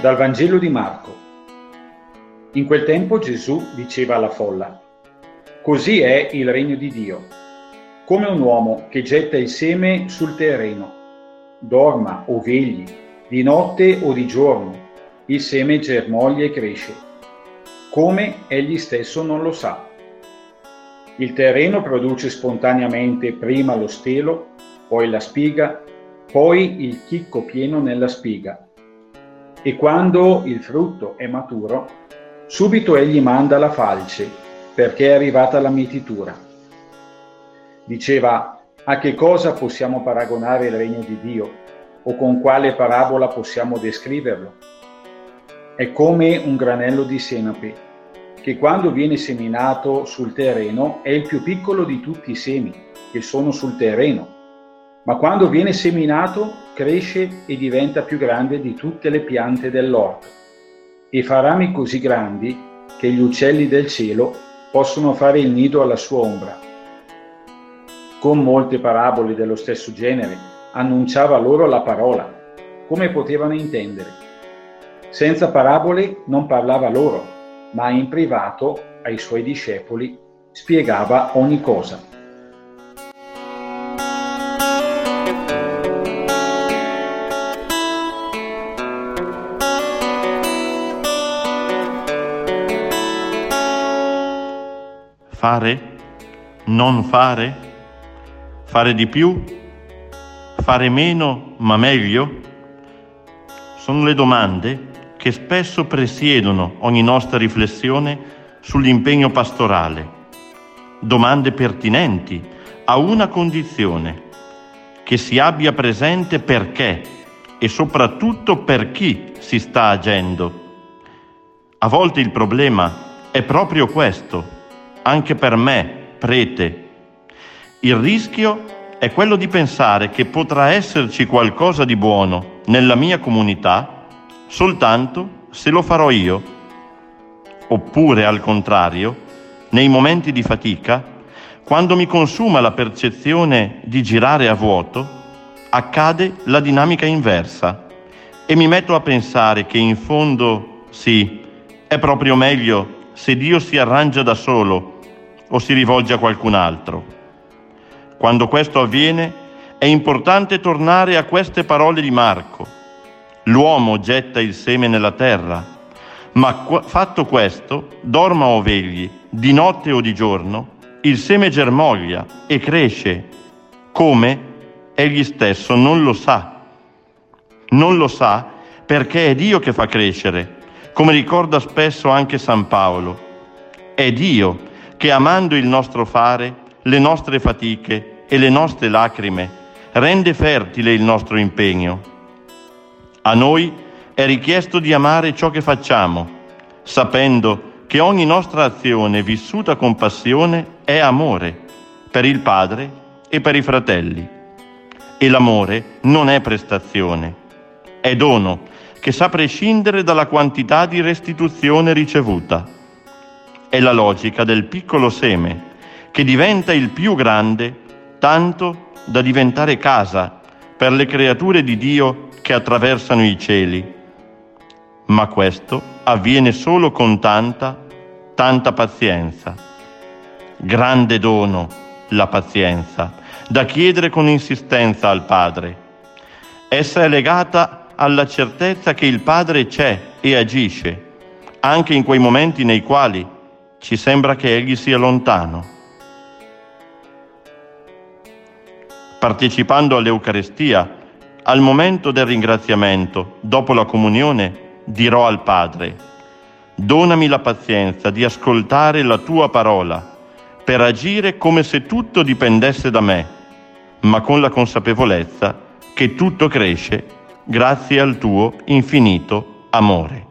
Dal Vangelo di Marco. In quel tempo Gesù diceva alla folla, Così è il regno di Dio, come un uomo che getta il seme sul terreno, dorma o vegli, di notte o di giorno, il seme germoglia e cresce, come egli stesso non lo sa. Il terreno produce spontaneamente prima lo stelo, poi la spiga, poi il chicco pieno nella spiga e quando il frutto è maturo, subito egli manda la falce, perché è arrivata la mietitura. Diceva, a che cosa possiamo paragonare il regno di Dio? O con quale parabola possiamo descriverlo? È come un granello di senape, che quando viene seminato sul terreno è il più piccolo di tutti i semi che sono sul terreno ma quando viene seminato cresce e diventa più grande di tutte le piante dell'orto e fa rami così grandi che gli uccelli del cielo possono fare il nido alla sua ombra. Con molte parabole dello stesso genere annunciava loro la parola, come potevano intendere. Senza parabole non parlava loro, ma in privato ai suoi discepoli spiegava ogni cosa. Fare? Non fare? Fare di più? Fare meno ma meglio? Sono le domande che spesso presiedono ogni nostra riflessione sull'impegno pastorale. Domande pertinenti a una condizione, che si abbia presente perché e soprattutto per chi si sta agendo. A volte il problema è proprio questo anche per me, prete. Il rischio è quello di pensare che potrà esserci qualcosa di buono nella mia comunità soltanto se lo farò io. Oppure, al contrario, nei momenti di fatica, quando mi consuma la percezione di girare a vuoto, accade la dinamica inversa e mi metto a pensare che in fondo sì, è proprio meglio se Dio si arrangia da solo o si rivolge a qualcun altro. Quando questo avviene è importante tornare a queste parole di Marco. L'uomo getta il seme nella terra, ma fatto questo, dorma o vegli, di notte o di giorno, il seme germoglia e cresce, come egli stesso non lo sa. Non lo sa perché è Dio che fa crescere, come ricorda spesso anche San Paolo. È Dio che amando il nostro fare, le nostre fatiche e le nostre lacrime, rende fertile il nostro impegno. A noi è richiesto di amare ciò che facciamo, sapendo che ogni nostra azione vissuta con passione è amore per il Padre e per i fratelli. E l'amore non è prestazione, è dono che sa prescindere dalla quantità di restituzione ricevuta è la logica del piccolo seme che diventa il più grande tanto da diventare casa per le creature di Dio che attraversano i cieli. Ma questo avviene solo con tanta, tanta pazienza. Grande dono la pazienza, da chiedere con insistenza al Padre. Essa è legata alla certezza che il Padre c'è e agisce, anche in quei momenti nei quali ci sembra che egli sia lontano. Partecipando all'Eucarestia, al momento del ringraziamento, dopo la comunione, dirò al Padre, donami la pazienza di ascoltare la tua parola, per agire come se tutto dipendesse da me, ma con la consapevolezza che tutto cresce grazie al tuo infinito amore.